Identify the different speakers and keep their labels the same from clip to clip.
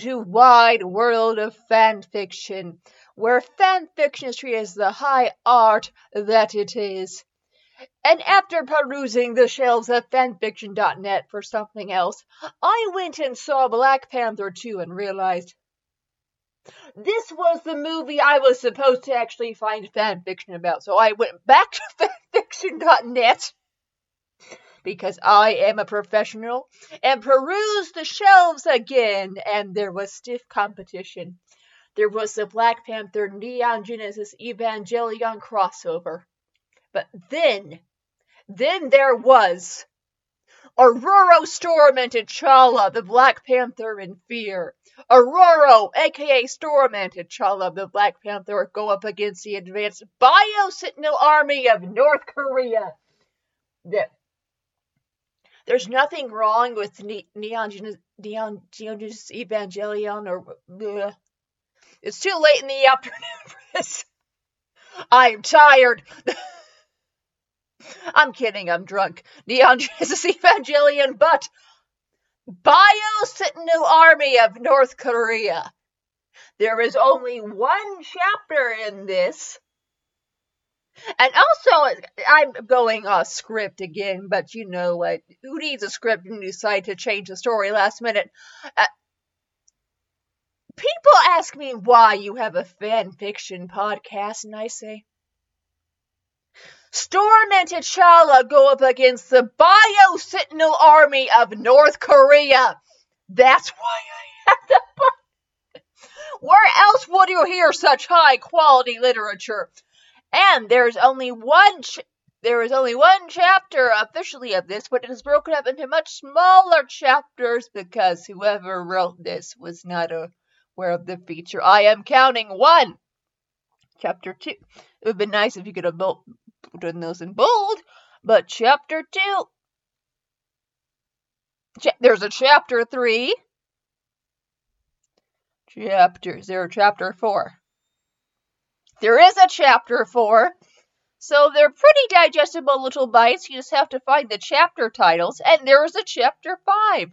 Speaker 1: To Wide World of Fan Fiction, where fan fiction is the high art that it is. And after perusing the shelves of fanfiction.net for something else, I went and saw Black Panther 2 and realized this was the movie I was supposed to actually find fanfiction about. So I went back to fanfiction.net because I am a professional, and perused the shelves again, and there was stiff competition. There was the Black Panther Neon Genesis Evangelion crossover. But then, then there was Ororo Storm and T'Challa, the Black Panther in Fear. Ororo, aka Storm and T'Challa, the Black Panther, go up against the advanced Bio Sentinel Army of North Korea. The there's nothing wrong with ne- Neon, Neon Genesis Evangelion or. Bleh. It's too late in the afternoon for this. I'm tired. I'm kidding, I'm drunk. Neon Genesis Evangelion, but Bio Sentinel Army of North Korea. There is only one chapter in this and also, I'm going off script again, but you know what? Who needs a script and decide to change the story last minute? Uh, people ask me why you have a fan fiction podcast, and I say, Storm and T'Challa go up against the Bio Sentinel Army of North Korea. That's why I have the. Where else would you hear such high quality literature? And there's only one ch- there is only one chapter officially of this, but it is broken up into much smaller chapters because whoever wrote this was not aware of the feature. I am counting one. Chapter two. It would be nice if you could have done those in bold, but chapter two. Cha- there's a chapter three. Chapter there, chapter four. There is a chapter four, so they're pretty digestible little bites. You just have to find the chapter titles, and there is a chapter five.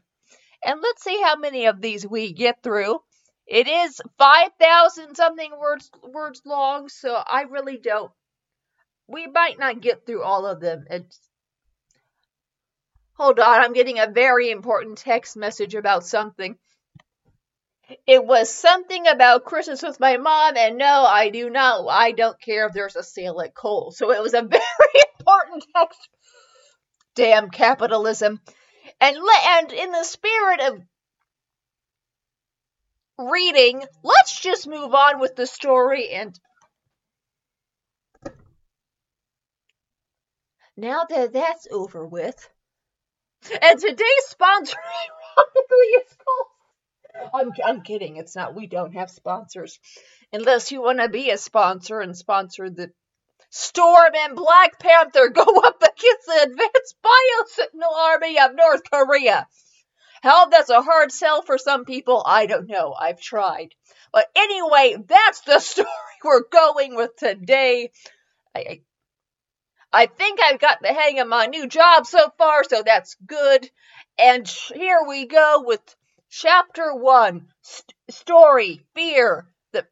Speaker 1: And let's see how many of these we get through. It is 5,000 something words words long, so I really don't. We might not get through all of them. It's Hold on, I'm getting a very important text message about something. It was something about Christmas with my mom, and no, I do not. I don't care if there's a sale at Kohl's. So it was a very important text. Damn capitalism. And and in the spirit of reading, let's just move on with the story and now that that's over with. And today's sponsor, ironically, is Kohl's. I'm, I'm kidding. It's not. We don't have sponsors. Unless you want to be a sponsor and sponsor the Storm and Black Panther go up against the Advanced Bio Sentinel Army of North Korea. How that's a hard sell for some people, I don't know. I've tried. But anyway, that's the story we're going with today. I, I, I think I've got the hang of my new job so far, so that's good. And here we go with Chapter 1 St- Story, Fear. The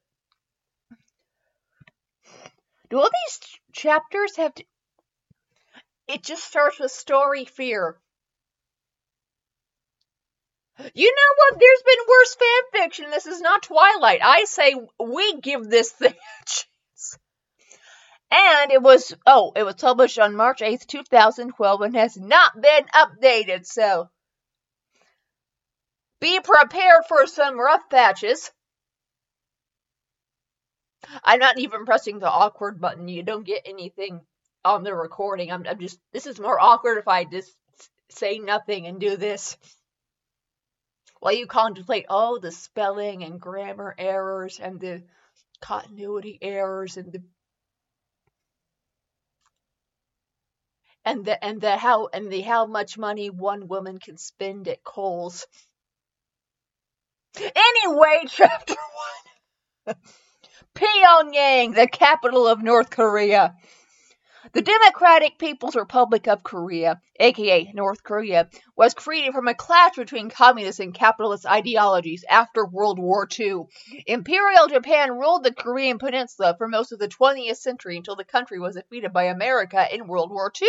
Speaker 1: Do all these chapters have to. It just starts with story, fear. You know what? There's been worse fan fiction. This is not Twilight. I say we give this thing a chance. And it was, oh, it was published on March 8th, 2012, and has not been updated, so be prepared for some rough patches. I'm not even pressing the awkward button. You don't get anything on the recording. I'm, I'm just, this is more awkward if I just say nothing and do this. While you contemplate all the spelling and grammar errors and the continuity errors and the and the and the how and the how much money one woman can spend at Kohl's. Anyway, chapter one. Pyongyang, the capital of North Korea. The Democratic People's Republic of Korea, aka North Korea, was created from a clash between communist and capitalist ideologies after World War II. Imperial Japan ruled the Korean peninsula for most of the 20th century until the country was defeated by America in World War II.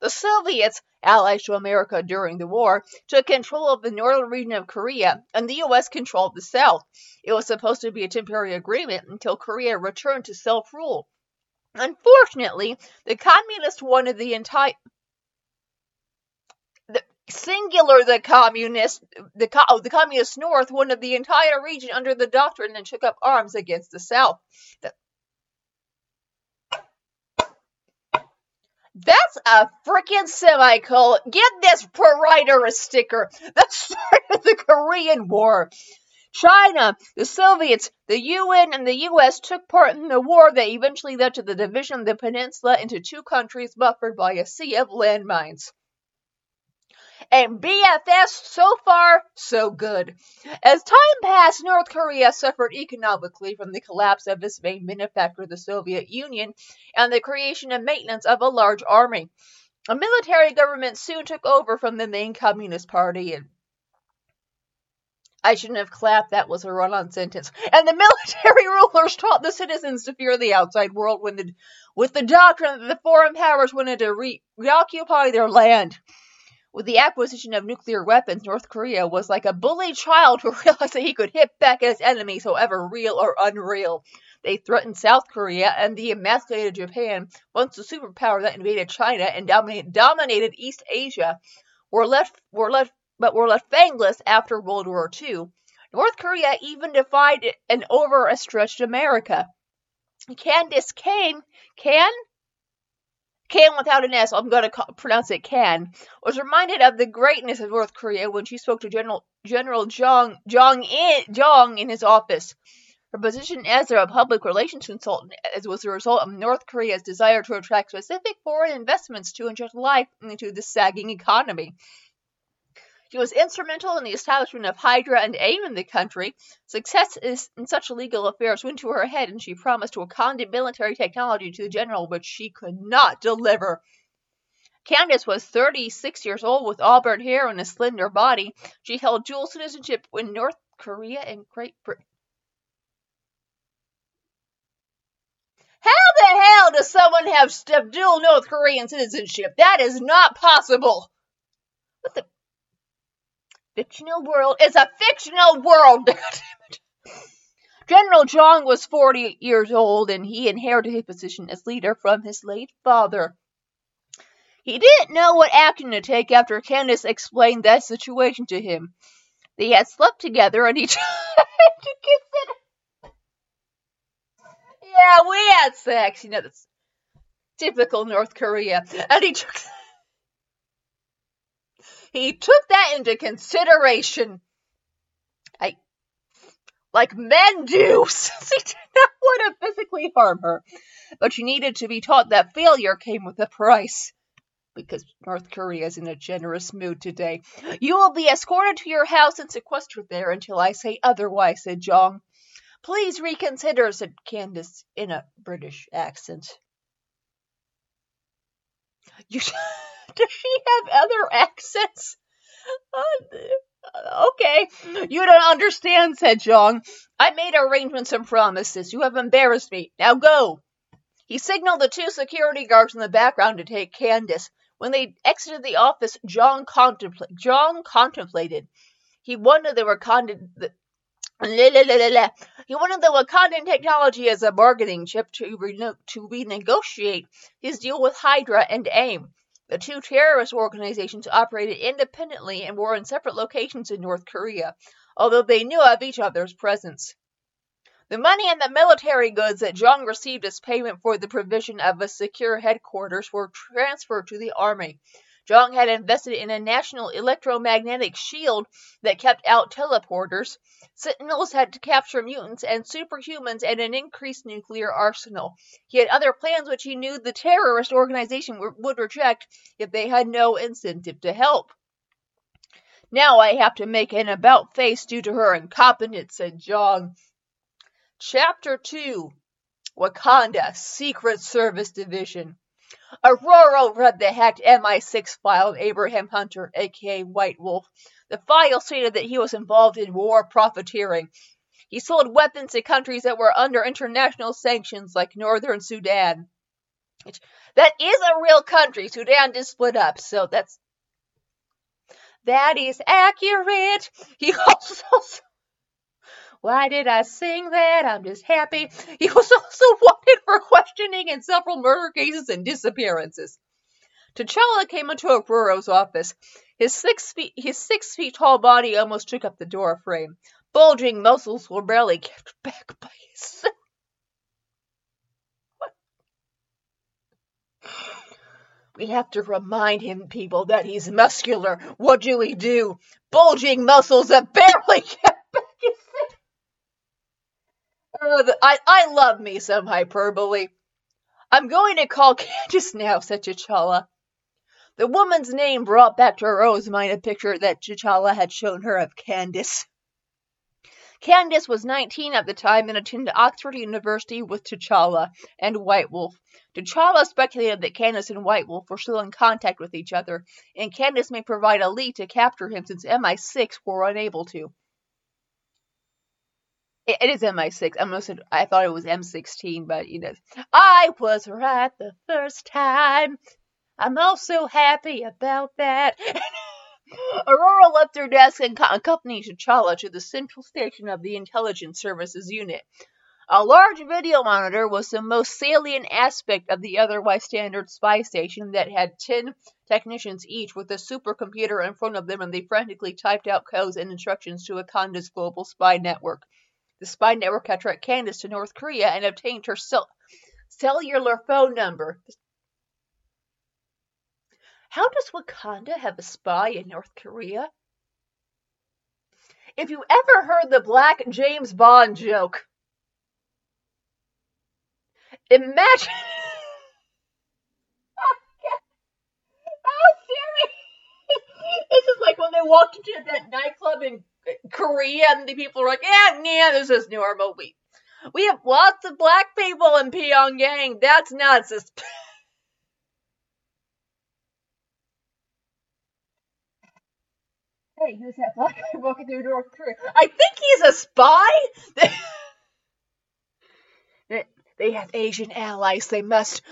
Speaker 1: The Soviets, allies to America during the war, took control of the northern region of Korea, and the U.S. controlled the south. It was supposed to be a temporary agreement until Korea returned to self rule. Unfortunately, the communists wanted the entire the singular the communist the oh, the communist north wanted the entire region under the doctrine and took up arms against the south. The, That's a freaking semicolon. Give this writer a sticker. That started the Korean War. China, the Soviets, the UN, and the US took part in the war that eventually led to the division of the peninsula into two countries buffered by a sea of landmines. And BFS, so far, so good. As time passed, North Korea suffered economically from the collapse of its main benefactor, the Soviet Union, and the creation and maintenance of a large army. A military government soon took over from the main Communist Party and I shouldn't have clapped. That was a run-on sentence. And the military rulers taught the citizens to fear the outside world the, with the doctrine that the foreign powers wanted to re- reoccupy their land. With the acquisition of nuclear weapons, North Korea was like a bullied child who realized that he could hit back at his enemies, however real or unreal. They threatened South Korea and the emasculated Japan, once the superpower that invaded China and dominated, dominated East Asia, were left were left but were left fangless after World War II. North Korea even defied an overstretched America. Candace Kane, can, can without an S, oh, I'm going to pronounce it can, was reminded of the greatness of North Korea when she spoke to General General Jong Jong in, Jong in his office. Her position as a public relations consultant as was the result of North Korea's desire to attract specific foreign investments to inject life into the sagging economy. She was instrumental in the establishment of Hydra and AIM in the country. Success in such legal affairs went to her head, and she promised to accomplish military technology to the general, which she could not deliver. Candace was 36 years old with auburn hair and a slender body. She held dual citizenship in North Korea and Great Britain. How the hell does someone have dual North Korean citizenship? That is not possible. What the? Fictional world is a fictional world. General Jong was 40 years old and he inherited his position as leader from his late father. He didn't know what action to take after Candace explained that situation to him. They had slept together and he tried to kiss it. Yeah, we had sex. You know, that's typical North Korea. And he took he took that into consideration. I, like men do, since he did not want to physically harm her. But she needed to be taught that failure came with a price. Because North Korea is in a generous mood today. You will be escorted to your house and sequestered there until I say otherwise, said Jong. Please reconsider, said Candace in a British accent. You. Does she have other accents? Uh, okay. You don't understand, said Jong. I made arrangements and promises. You have embarrassed me. Now go. He signaled the two security guards in the background to take Candace. When they exited the office, Jong, contempla- Jong contemplated. He wondered they were con- he wanted the Wakandan technology as a bargaining chip to, to renegotiate his deal with Hydra and AIM. The two terrorist organizations operated independently and were in separate locations in North Korea, although they knew of each other's presence. The money and the military goods that Jong received as payment for the provision of a secure headquarters were transferred to the army. Jong had invested in a national electromagnetic shield that kept out teleporters. Sentinels had to capture mutants and superhumans and an increased nuclear arsenal. He had other plans which he knew the terrorist organization would reject if they had no incentive to help. Now I have to make an about face due to her incompetence, said Jong. Chapter 2 Wakanda Secret Service Division Ororo read the hacked MI6 file of Abraham Hunter, aka White Wolf. The file stated that he was involved in war profiteering. He sold weapons to countries that were under international sanctions like Northern Sudan. That is a real country. Sudan did split up, so that's that is accurate. He also why did I sing that? I'm just happy. He was also wanted for questioning in several murder cases and disappearances. T'Challa came into Ororo's office. His six feet his six feet tall body almost took up the door frame. Bulging muscles were barely kept back by his suit. We have to remind him, people, that he's muscular. What do we do? Bulging muscles that barely kept back his suit. Uh, I, I love me some hyperbole. I'm going to call Candace now, said T'Challa. The woman's name brought back to Rose mind a picture that T'Challa had shown her of Candace. Candace was 19 at the time and attended Oxford University with T'Challa and White Wolf. T'Challa speculated that Candace and White Wolf were still in contact with each other, and Candace may provide a lead to capture him since MI6 were unable to. It, it is MI6. I must have, I thought it was M16, but you know, I was right the first time. I'm also happy about that. Ororo left her desk and accompanied T'Challa to the central station of the intelligence services unit. A large video monitor was the most salient aspect of the otherwise standard spy station that had ten technicians each with a supercomputer in front of them and they frantically typed out codes and instructions to Wakanda's global spy network. The spy network had tracked Candace to North Korea and obtained her cell- cellular phone number. How does Wakanda have a spy in North Korea? If you ever heard the Black James Bond joke, Imagine. oh. This is like when they walked into that nightclub in Korea and the people are like, yeah, yeah, this is normal. We, we have lots of black people in Pyongyang. That's not suspicious. hey, who's that black guy walking through North Korea? I think he's a spy. They have Asian allies. They must.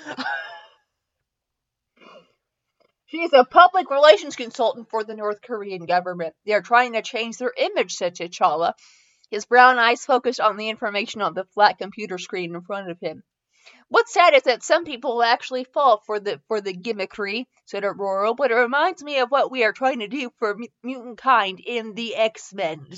Speaker 1: She's a public relations consultant for the North Korean government. They are trying to change their image, said T'Challa. His brown eyes focused on the information on the flat computer screen in front of him. What's sad is that some people will actually fall for the for the gimmickry, said Ororo, but it reminds me of what we are trying to do for mutant kind in the X-Men.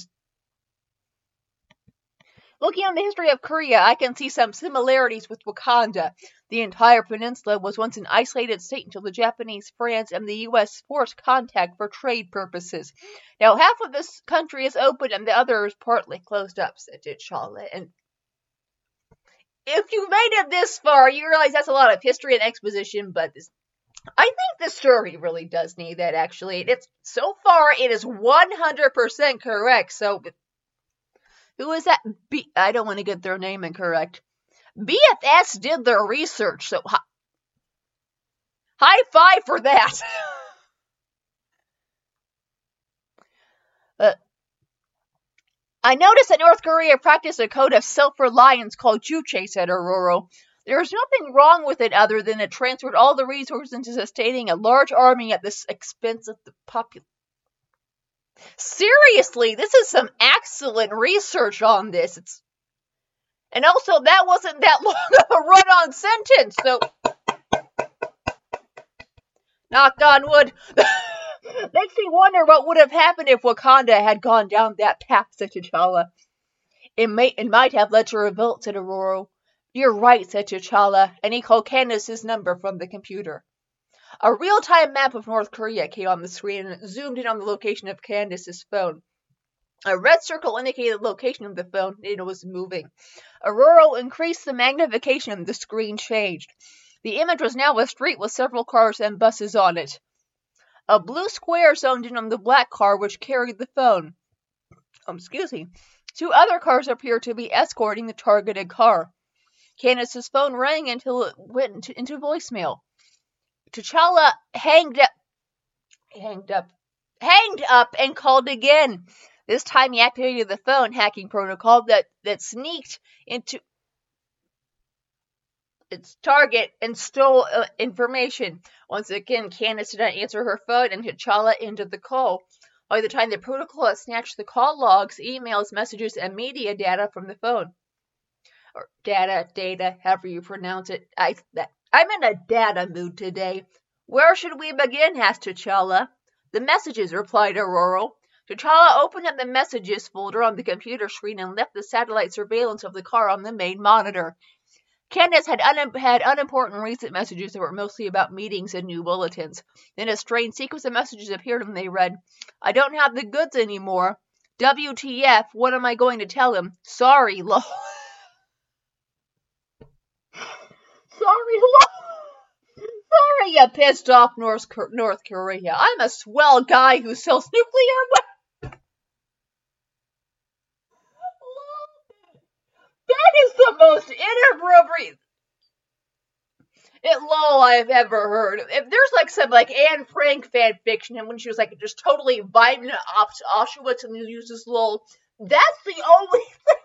Speaker 1: Looking on the history of Korea, I can see some similarities with Wakanda. The entire peninsula was once an isolated state until the Japanese, France, and the U.S. forced contact for trade purposes. Now, half of this country is open and the other is partly closed up, said T'Challa. And if you've made it this far, you realize that's a lot of history and exposition, but this, I think the story really does need that, actually. It's So far, it is 100% correct, so who is that? B- I don't want to get their name incorrect. BFS did their research, so hi- high five for that. uh, I noticed that North Korea practiced a code of self-reliance called Juche, said Ororo. There is nothing wrong with it other than it transferred all the resources into sustaining a large army at the expense of the population. Seriously, this is some excellent research on this. It's and also that wasn't that long of a run-on sentence, so knock on wood. Makes me wonder what would have happened if Wakanda had gone down that path to T'Challa. It may it might have led to revolt, said Ororo. You're right, said T'Challa, and he called Candace's number from the computer. A real-time map of North Korea came on the screen and zoomed in on the location of Candace's phone. A red circle indicated the location of the phone and it was moving. Ororo increased the magnification and the screen changed. The image was now a street with several cars and buses on it. A blue square zoned in on the black car which carried the phone. Um, excuse me. Two other cars appeared to be escorting the targeted car. Candace's phone rang until it went into voicemail. T'Challa hanged up, hanged up, hanged up and called again. This time he activated the phone hacking protocol that, that sneaked into its target and stole uh, information. Once again, Candace did not answer her phone and T'Challa ended the call. By the time the protocol had snatched the call logs, emails, messages, and media data from the phone. Or data, data, however you pronounce it. I, that, I'm in a data mood today. Where should we begin? asked T'Challa. The messages, replied Ororo. T'Challa opened up the messages folder on the computer screen and left the satellite surveillance of the car on the main monitor. Candace had, un- had unimportant recent messages that were mostly about meetings and new bulletins. Then a strange sequence of messages appeared and they read, I don't have the goods anymore. WTF, what am I going to tell him? Sorry, lol. Sorry. Sorry, you pissed off North, North Korea. I'm a swell guy who sells nuclear weapons. That is the most inappropriate it lol I've ever heard. If there's like some like Anne Frank fan fiction, and when she was like just totally vibing up to Auschwitz and uses lol, that's the only thing.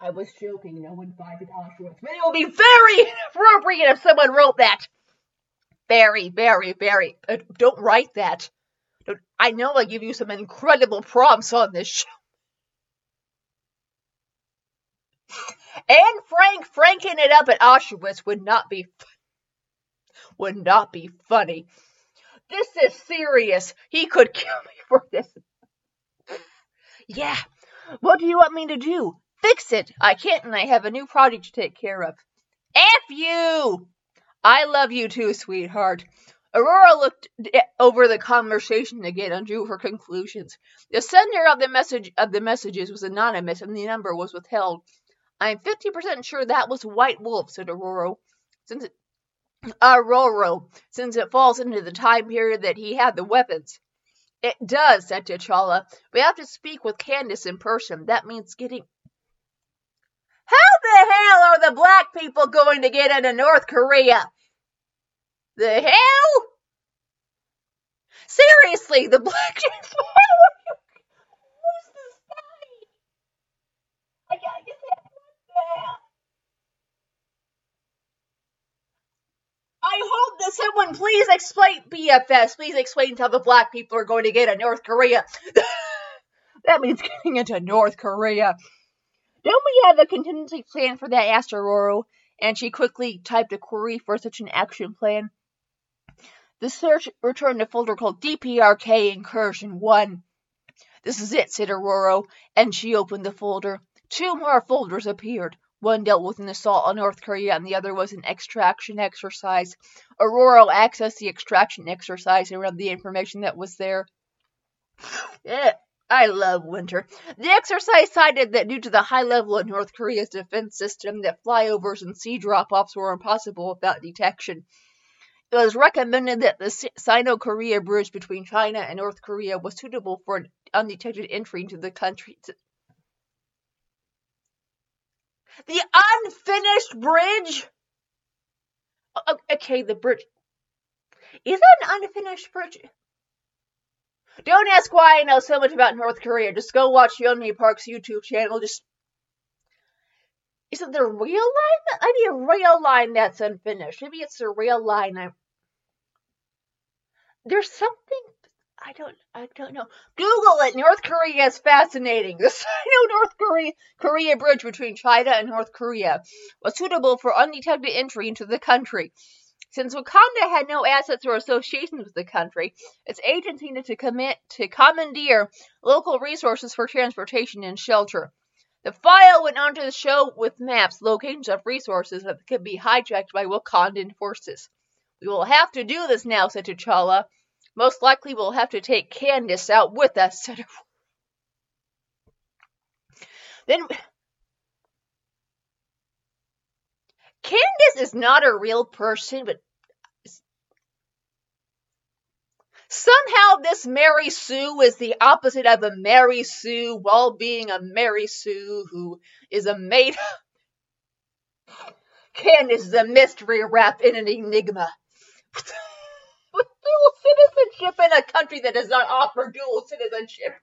Speaker 1: I was joking. No one vibed Auschwitz, but it would be very inappropriate if someone wrote that. Very, very, very. Uh, don't write that. Don't, I know I give you some incredible prompts on this show. And Frank franking it up at Auschwitz would not be would not be funny. This is serious. He could kill me for this. Yeah. What do you want me to do? Fix it. I can't and I have a new project to take care of. F you! I love you too, sweetheart. Ororo looked over the conversation again and drew her conclusions. The sender of the message of the messages was anonymous and the number was withheld. I'm 50% sure that was White Wolf, said Ororo. Since it, Ororo, since it falls into the time period that he had the weapons. It does, said T'Challa. We have to speak with Candace in person. That means getting. The hell are the black people going to get into North Korea? The hell? Seriously, the black. People? I hope that someone please explain BFS. Please explain how the black people are going to get to North Korea. that means getting into North Korea. Don't we have a contingency plan for that? asked Ororo, and she quickly typed a query for such an action plan. The search returned a folder called DPRK Incursion 1. This is it, said Ororo, and she opened the folder. Two more folders appeared. One dealt with an assault on North Korea and the other was an extraction exercise. Ororo accessed the extraction exercise and read the information that was there. I love winter. The exercise cited that due to the high level of North Korea's defense system, that flyovers and sea drop-offs were impossible without detection. It was recommended that the Sino-Korea bridge between China and North Korea was suitable for an undetected entry into the country. The unfinished bridge? Okay, the bridge. Is that an unfinished bridge? Don't ask why I know so much about North Korea. Just go watch Yeonmi Park's YouTube channel. Just is it the real line? I need a real line that's unfinished. Maybe it's the real line. I there's something I don't I don't know. Google it. North Korea is fascinating. The Sino-North Korea, Korea bridge between China and North Korea was suitable for undetected entry into the country. Since Wakanda had no assets or associations with the country, its agency needed to commit to commandeer local resources for transportation and shelter. The file went on to show with maps locations of resources that could be hijacked by Wakandan forces. We will have to do this now, said T'Challa. Most likely we'll have to take Candace out with us. then Candace is not a real person, but somehow this Mary Sue is the opposite of a Mary Sue while being a Mary Sue who is a made Candace is a mystery wrapped in an enigma. With dual citizenship in a country that does not offer dual citizenship.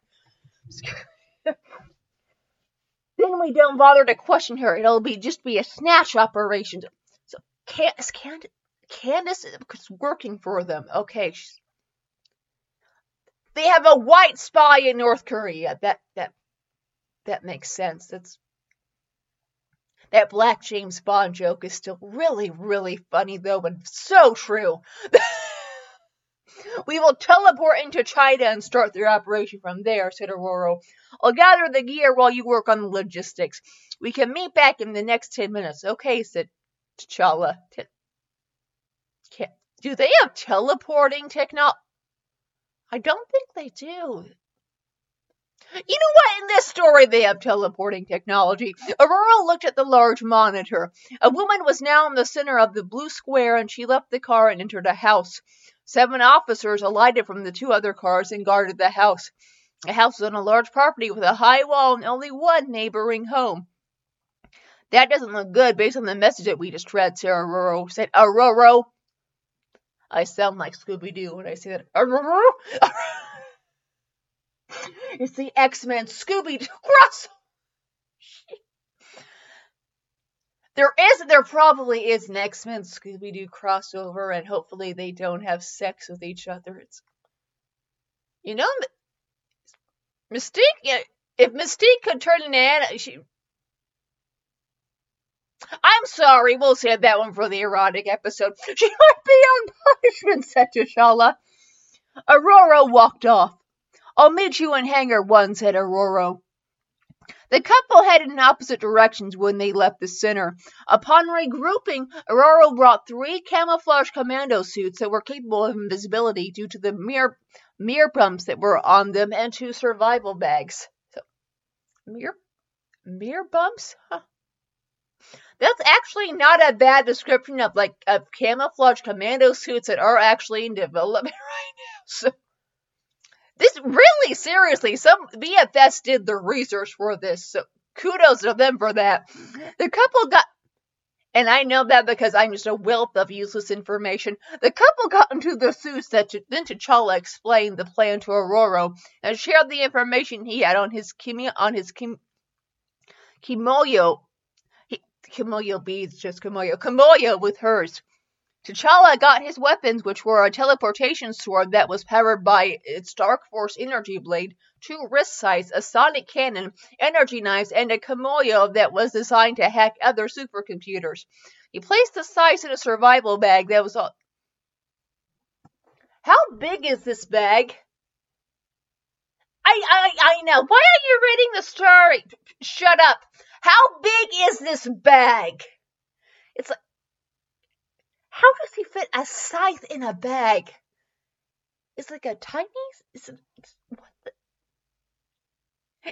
Speaker 1: Then we don't bother to question her. It'll be just be a snatch operation. So Candace, is working for them. Okay. They have a white spy in North Korea. That that that makes sense. That's that Black James Bond joke is still really, really funny though, and so true. we will teleport into China and start the operation from there, said Ororo. I'll gather the gear while you work on the logistics. We can meet back in the next ten minutes. Okay, said T'Challa. T- do they have teleporting technology? I don't think they do. You know what? In this story, they have teleporting technology. Ororo looked at the large monitor. A woman was now in the center of the blue square, and she left the car and entered a house. Seven officers alighted from the two other cars and guarded the house. The house was on a large property with a high wall and only one neighboring home. That doesn't look good based on the message that we just read, Sarah Ororo said. Uh, Ororo. I sound like Scooby Doo when I say that. Uh, Ororo. It's the X Men Scooby Doo cross. There is, there probably is an X Men Scooby Doo crossover, and hopefully they don't have sex with each other. It's, you know, Mystique. If Mystique could turn into Anna, she. I'm sorry, we'll save that one for the erotic episode. She might be on punishment, said T'Challa. Ororo walked off. I'll meet you in hangar one, said Ororo. The couple headed in opposite directions when they left the center. Upon regrouping, Ororo brought three camouflage commando suits that were capable of invisibility due to the mirror, mirror bumps that were on them and two survival bags. So, mirror, mirror bumps? Huh. That's actually not a bad description of like of camouflage commando suits that are actually in development right now. So this really seriously, some BFS did the research for this, so kudos to them for that. The couple got and I know that because I'm just a wealth of useless information. The couple got into the suits that then T'Challa explained the plan to Ororo and shared the information he had on his kimi, on his kim, kimoyo, kimoyo beads, just kimoyo, kimoyo with hers. T'Challa got his weapons, which were a teleportation sword that was powered by its Dark Force energy blade, two wrist sights, a sonic cannon, energy knives, and a kimoyo that was designed to hack other supercomputers. He placed the sights in a survival bag that was all. How big is this bag? I, I, I know. Why are you reading the story? Shut up. How big is this bag? It's like how does he fit a scythe in a bag? It's like a tiny. It's, it's what the.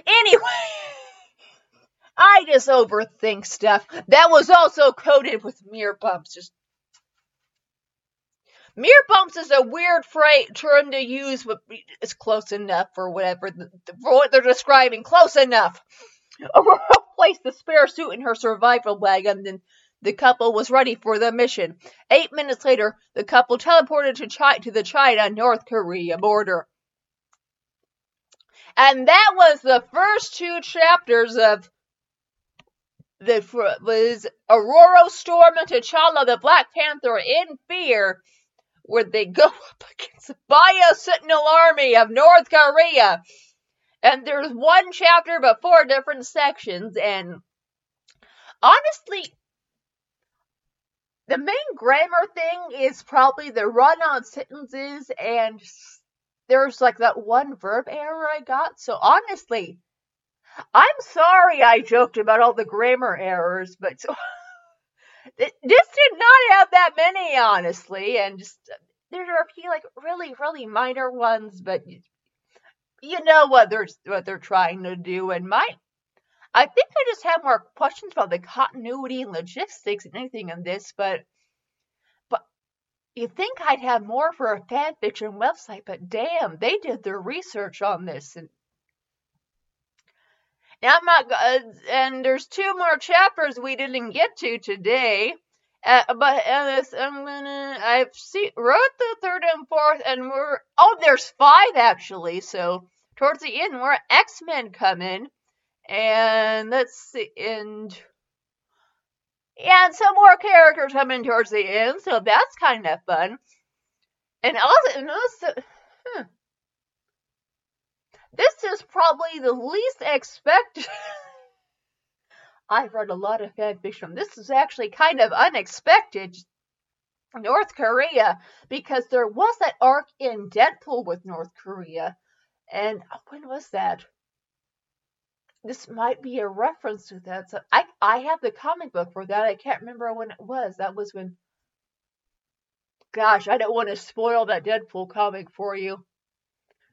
Speaker 1: Anyway, I just overthink stuff. That was also coated with mirror bumps. Just mirror bumps is a weird phrase term to use, but it's close enough for whatever for what they're describing. Close enough. Ororo placed the spare suit in her survival bag and then the couple was ready for the mission. Eight minutes later, the couple teleported to, to the China North Korea border. And that was the first two chapters of the was Ororo Storm and T'Challa the Black Panther in fear, where they go up against the Bio Sentinel army of North Korea. And there's one chapter but four different sections, and honestly, the main grammar thing is probably the run on sentences and there's like that one verb error I got. So honestly, I'm sorry I joked about all the grammar errors, but this did not have that many, honestly, and just there are a few like really, really minor ones, but you know what they're what they're trying to do. And my I think I just have more questions about the continuity and logistics and anything in this, but but you think I'd have more for a fan fiction website, but damn, they did their research on this and now I'm not uh, and there's two more chapters we didn't get to today. Uh, but uh, I'm gonna. I've see, wrote the third and fourth, and we're oh, there's five actually. So towards the end, where X Men come in, and let's see, and and some more characters come in towards the end, so that's kind of fun. And also, and also hmm, this is probably the least expected. I've read a lot of fan fiction. This is actually kind of unexpected. North Korea, because there was that arc in Deadpool with North Korea. And when was that? This might be a reference to that. So I I have the comic book for that. I can't remember when it was. That was when Gosh, I don't want to spoil that Deadpool comic for you.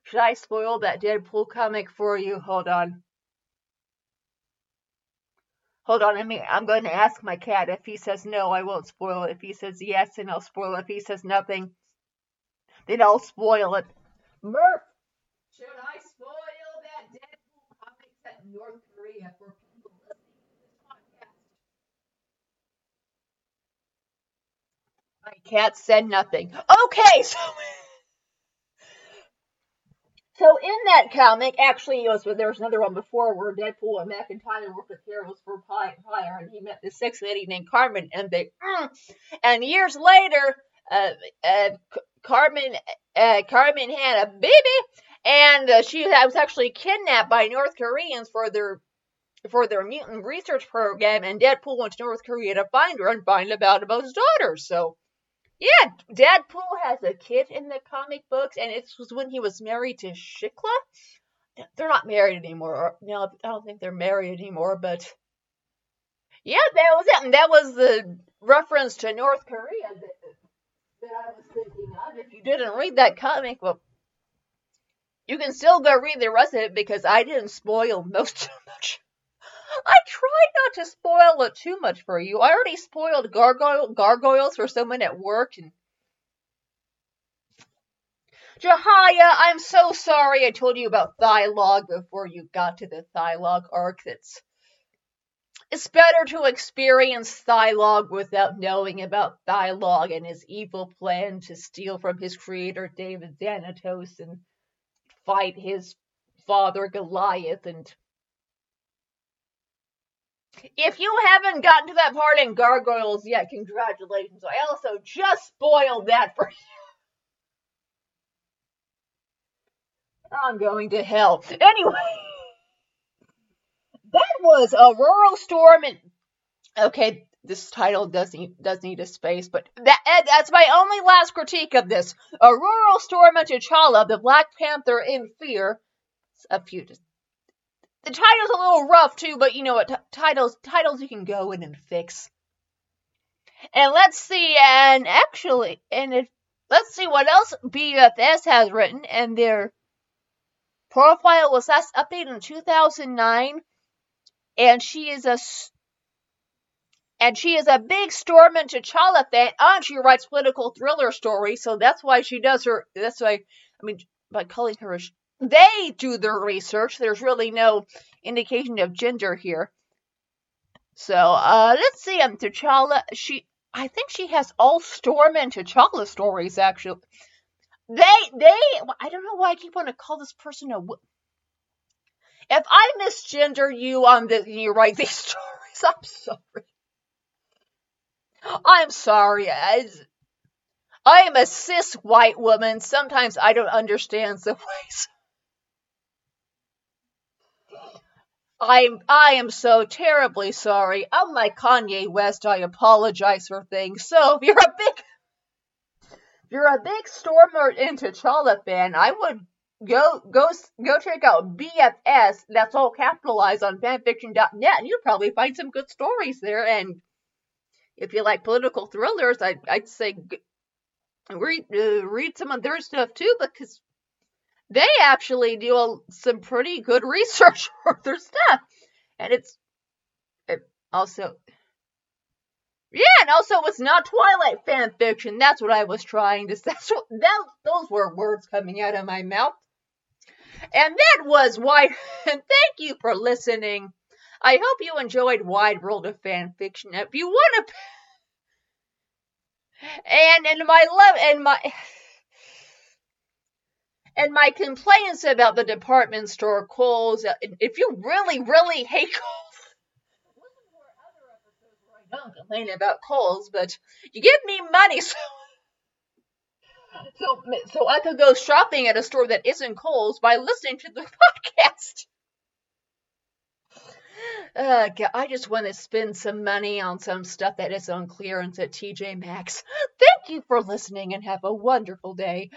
Speaker 1: Should I spoil that Deadpool comic for you? Hold on. Hold on, I mean, I'm going to ask my cat. If he says no, I won't spoil it. If he says yes, then I'll spoil it. If he says nothing, then I'll spoil it. Murph, should I spoil that Deadpool comic set North Korea for people listening to this podcast? My cat said nothing. Okay, so. So in that comic, actually, was there was another one before where Deadpool and McIntyre worked with heroes for Hire, and he met this sex lady named Carmen, and they, mm, and years later, uh, uh, Carmen, uh, Carmen had a baby, and uh, she was actually kidnapped by North Koreans for their for their mutant research program, and Deadpool went to North Korea to find her and find out about his daughter. So yeah, Deadpool has a kid in the comic books, and it was when he was married to Shiklah. They're not married anymore. No, I don't think they're married anymore, but yeah, that was it. And that was the reference to North Korea that, that I was thinking of. If you didn't read that comic, well, you can still go read the rest of it because I didn't spoil most of much. I tried not to spoil it too much for you. I already spoiled gargoyle gargoyles for someone at work and Jahaya, I'm so sorry I told you about Thailog before you got to the Thailog arc. That's it's better to experience Thailog without knowing about Thailog and his evil plan to steal from his creator David Xanatos and fight his father Goliath and if you haven't gotten to that part in Gargoyles yet, congratulations. I also just spoiled that for you. I'm going to hell. Anyway, that was Ororo storm and okay, this title does need does need a space, but that eh, that's my only last critique of this. Ororo storm T'Challa, the Black Panther in fear. A few the title's a little rough too, but you know what? T- titles titles you can go in and fix. And let's see, and actually, and if let's see what else BFS has written, and their profile was last updated in 2009, and she is a and she is a big Storm and T'Challa fan, and she writes political thriller stories, so that's why she does her. That's why I mean, by calling her a they do their research. There's really no indication of gender here. So uh, let's see. Um, T'Challa. She, I think she has all Storm and T'Challa stories. Actually, they, they. I don't know why I keep wanting to call this person a. If I misgender you on the, you write these stories. I'm sorry. I'm sorry. I, am a cis white woman. Sometimes I don't understand the ways I'm I am so terribly sorry. Oh Unlike Kanye West, I apologize for things. So if you're a big if you're a big Stormer and T'Challa fan, I would go go go check out BFS. That's all capitalized on fanfiction.net, and you'll probably find some good stories there. And if you like political thrillers, I'd I'd say read uh, read some of their stuff too, because they actually do a, some pretty good research for their stuff. And it's it also yeah, and also it's not Twilight fan fiction. That's what I was trying to say. That's what, that, those were words coming out of my mouth. And that was why. And thank you for listening. I hope you enjoyed Wide World of Fan Fiction. If you want to, And and my love and my and my complaints about the department store Kohl's. uh, If you really, really hate where I don't complain about Kohl's, but you give me money so. So, so I could go shopping at a store that isn't Kohl's by listening to the podcast. Uh, I just want to spend some money on some stuff that is on clearance at TJ Maxx. Thank you for listening and have a wonderful day.